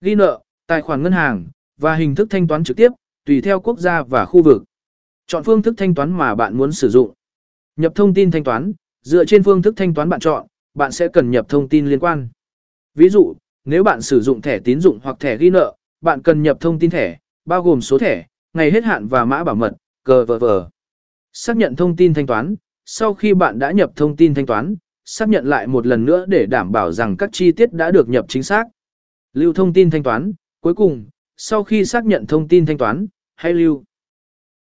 Ghi nợ, tài khoản ngân hàng, và hình thức thanh toán trực tiếp, tùy theo quốc gia và khu vực. Chọn phương thức thanh toán mà bạn muốn sử dụng. Nhập thông tin thanh toán, dựa trên phương thức thanh toán bạn chọn, bạn sẽ cần nhập thông tin liên quan. Ví dụ, nếu bạn sử dụng thẻ tín dụng hoặc thẻ ghi nợ, bạn cần nhập thông tin thẻ, bao gồm số thẻ, ngày hết hạn và mã bảo mật, cờ. Xác nhận thông tin thanh toán, sau khi bạn đã nhập thông tin thanh toán, xác nhận lại một lần nữa để đảm bảo rằng các chi tiết đã được nhập chính xác. Lưu thông tin thanh toán, cuối cùng, sau khi xác nhận thông tin thanh toán, hãy lưu.